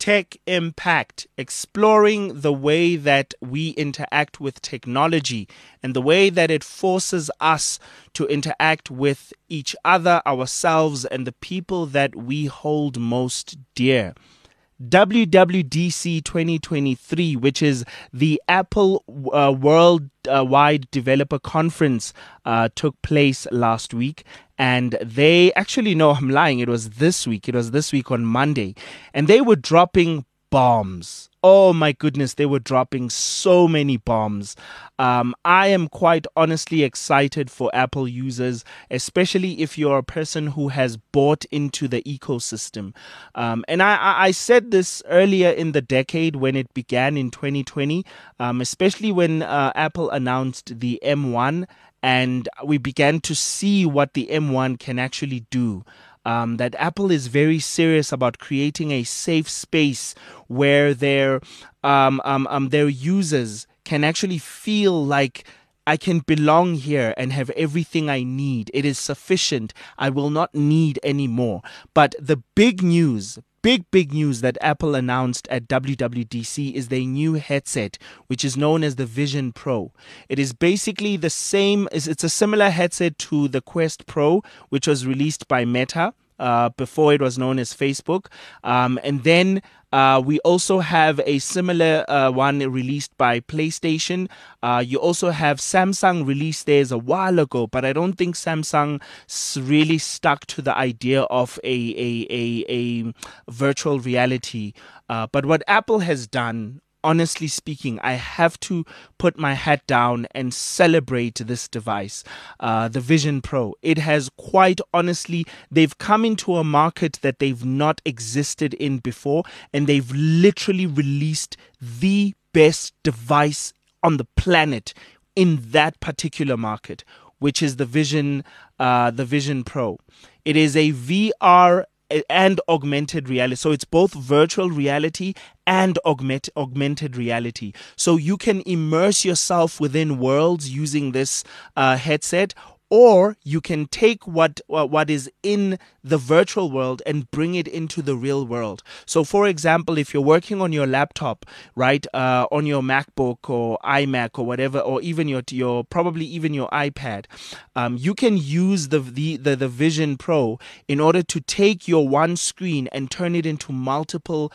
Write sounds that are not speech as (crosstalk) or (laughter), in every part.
Tech Impact, exploring the way that we interact with technology and the way that it forces us to interact with each other, ourselves, and the people that we hold most dear. WWDC 2023, which is the Apple uh, Worldwide Developer Conference, uh, took place last week. And they actually, no, I'm lying. It was this week. It was this week on Monday. And they were dropping bombs. Oh my goodness, they were dropping so many bombs. Um, I am quite honestly excited for Apple users, especially if you're a person who has bought into the ecosystem. Um, and I, I, said this earlier in the decade when it began in 2020, um, especially when uh, Apple announced the M1 and we began to see what the M1 can actually do um, that Apple is very serious about creating a safe space where their um, um, um, their users can actually feel like I can belong here and have everything I need. It is sufficient. I will not need any more. But the big news, big, big news that Apple announced at WWDC is their new headset, which is known as the Vision Pro. It is basically the same, as it's a similar headset to the Quest Pro, which was released by Meta. Uh, before it was known as Facebook. Um, and then uh, we also have a similar uh, one released by PlayStation. Uh, you also have Samsung released theirs a while ago, but I don't think Samsung really stuck to the idea of a a a, a virtual reality. Uh, but what Apple has done honestly speaking, I have to put my hat down and celebrate this device, uh, the Vision Pro. It has quite honestly, they've come into a market that they've not existed in before, and they've literally released the best device on the planet in that particular market, which is the Vision, uh, the Vision Pro. It is a VR and augmented reality. So it's both virtual reality and augment, augmented reality. So you can immerse yourself within worlds using this uh, headset or you can take what what is in the virtual world and bring it into the real world. So, for example, if you're working on your laptop, right, uh, on your MacBook or iMac or whatever, or even your your probably even your iPad, um, you can use the, the the the Vision Pro in order to take your one screen and turn it into multiple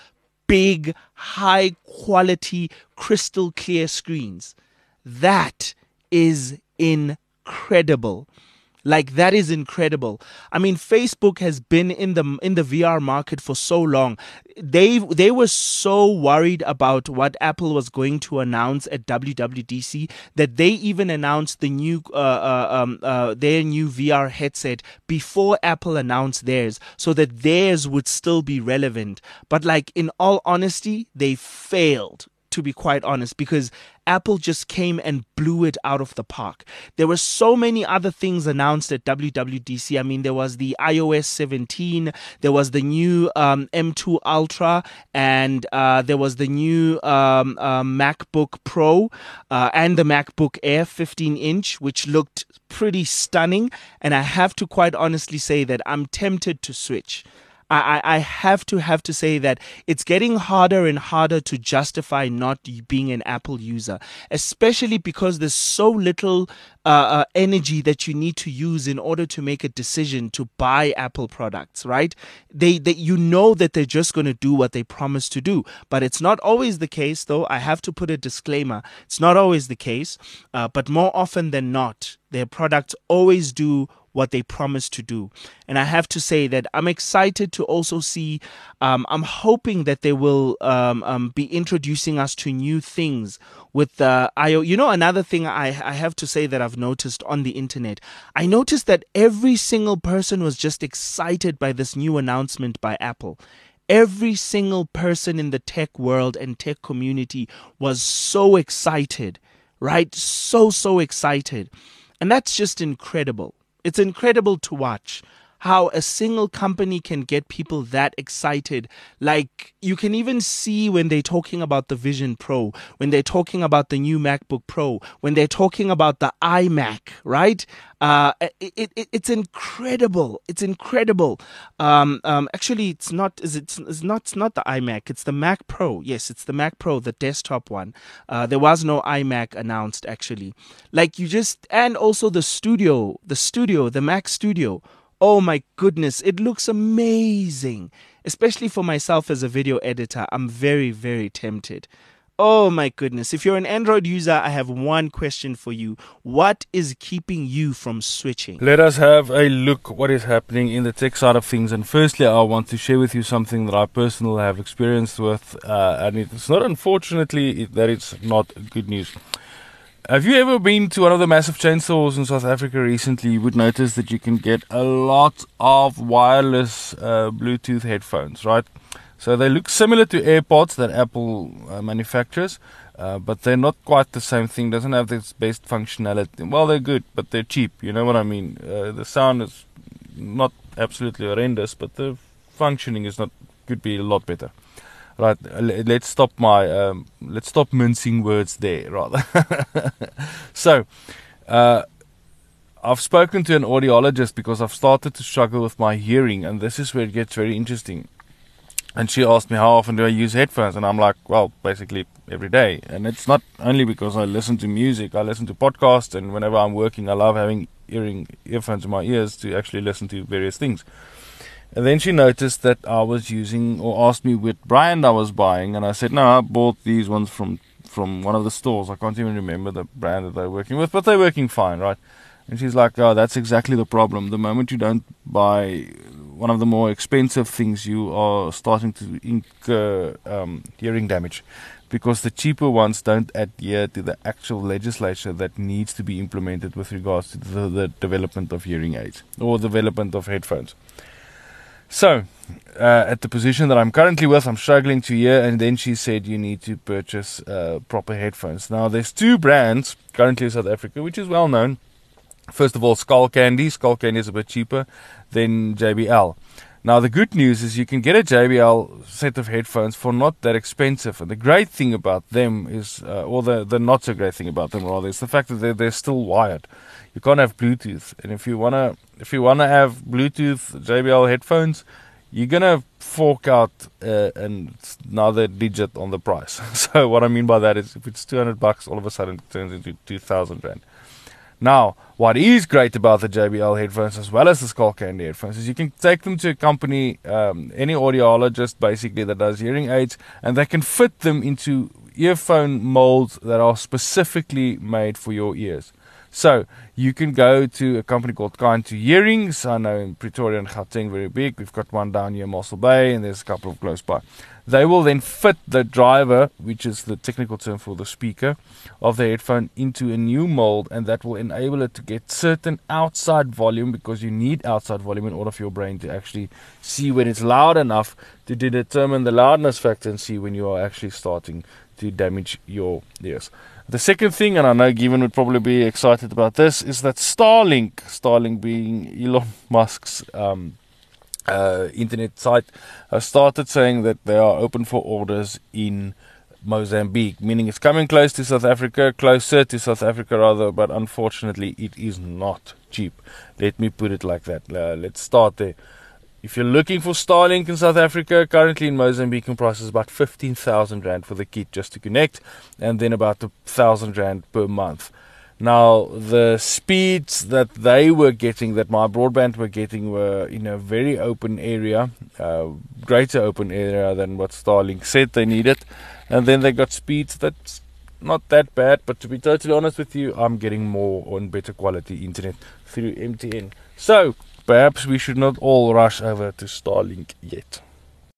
big, high quality, crystal clear screens. That is in incredible. Like that is incredible. I mean, Facebook has been in the in the VR market for so long. They they were so worried about what Apple was going to announce at WWDC that they even announced the new uh, uh, um, uh, their new VR headset before Apple announced theirs, so that theirs would still be relevant. But like in all honesty, they failed to be quite honest, because Apple just came and blew it out of the park. There were so many other things announced at WWDC. I mean, there was the iOS 17, there was the new um, M2 Ultra, and uh, there was the new um, uh, MacBook Pro uh, and the MacBook Air 15 inch, which looked pretty stunning. And I have to quite honestly say that I'm tempted to switch. I, I have to have to say that it's getting harder and harder to justify not being an Apple user, especially because there's so little uh, uh, energy that you need to use in order to make a decision to buy Apple products. Right? They, they you know that they're just going to do what they promise to do, but it's not always the case. Though I have to put a disclaimer: it's not always the case, uh, but more often than not, their products always do what they promised to do. And I have to say that I'm excited to also see, um, I'm hoping that they will um, um, be introducing us to new things with the uh, IO. You know, another thing I, I have to say that I've noticed on the internet, I noticed that every single person was just excited by this new announcement by Apple every single person in the tech world and tech community was so excited, right? So, so excited. And that's just incredible. It's incredible to watch how a single company can get people that excited. Like you can even see when they're talking about the Vision Pro, when they're talking about the new MacBook Pro, when they're talking about the iMac, right? Uh, it, it, it's incredible. It's incredible. Um, um, actually, it's not. It's not. It's not the iMac. It's the Mac Pro. Yes, it's the Mac Pro, the desktop one. Uh, there was no iMac announced actually. Like you just, and also the studio, the studio, the Mac Studio. Oh my goodness, it looks amazing. Especially for myself as a video editor, I'm very, very tempted. Oh my goodness. If you're an Android user, I have one question for you. What is keeping you from switching? Let us have a look what is happening in the tech side of things. And firstly, I want to share with you something that I personally have experienced with. Uh, and it's not unfortunately that it's not good news. Have you ever been to one of the massive chain stores in South Africa recently? You would notice that you can get a lot of wireless uh, Bluetooth headphones, right? So they look similar to AirPods that Apple uh, manufactures, uh, but they're not quite the same thing. Doesn't have the best functionality. Well, they're good, but they're cheap. You know what I mean? Uh, the sound is not absolutely horrendous, but the functioning is not could be a lot better. Right, let's stop my um, let's stop mincing words there, rather. (laughs) so, uh, I've spoken to an audiologist because I've started to struggle with my hearing, and this is where it gets very interesting. And she asked me how often do I use headphones, and I'm like, well, basically every day. And it's not only because I listen to music; I listen to podcasts, and whenever I'm working, I love having earring earphones in my ears to actually listen to various things. And then she noticed that I was using, or asked me what brand I was buying, and I said, no, I bought these ones from from one of the stores. I can't even remember the brand that they're working with, but they're working fine, right? And she's like, oh, that's exactly the problem. The moment you don't buy one of the more expensive things, you are starting to incur um, hearing damage because the cheaper ones don't adhere to the actual legislation that needs to be implemented with regards to the, the development of hearing aids or development of headphones. So, uh, at the position that I'm currently with, I'm struggling to hear, and then she said you need to purchase uh, proper headphones. Now, there's two brands currently in South Africa, which is well known. First of all, Skullcandy. Skull Candy is a bit cheaper than JBL. Now, the good news is you can get a JBL set of headphones for not that expensive. And the great thing about them is, uh, or the, the not so great thing about them rather, is the fact that they're, they're still wired. You can't have Bluetooth. And if you wanna, if you wanna have Bluetooth JBL headphones, you're gonna fork out uh, another digit on the price. (laughs) so what I mean by that is, if it's 200 bucks, all of a sudden it turns into 2,000 rand. Now, what is great about the JBL headphones as well as the Skullcandy headphones is you can take them to a company, um, any audiologist basically that does hearing aids, and they can fit them into earphone molds that are specifically made for your ears. So you can go to a company called Kind to Earrings. I know in Pretoria and Gauteng very big. We've got one down here in Mossel Bay, and there's a couple of close by. They will then fit the driver, which is the technical term for the speaker of the headphone, into a new mold, and that will enable it to get certain outside volume because you need outside volume in order for your brain to actually see when it's loud enough to determine the loudness factor and see when you are actually starting to damage your ears. The second thing, and I know Given would probably be excited about this, is that Starlink, Starlink being Elon (laughs) Musk's um, uh, internet site has started saying that they are open for orders in Mozambique, meaning it's coming close to South Africa, closer to South Africa rather, but unfortunately it is not cheap. Let me put it like that. Uh, let's start there. If you're looking for Starlink in South Africa, currently in Mozambique, price is about 15,000 Rand for the kit just to connect, and then about a thousand Rand per month. Now, the speeds that they were getting, that MyBroadband were getting, were in a very open area, uh, greater open area than what Starlink said they needed. And then they got speeds that's not that bad, but to be totally honest with you, I'm getting more on better quality internet through MTN. So, perhaps we should not all rush over to Starlink yet.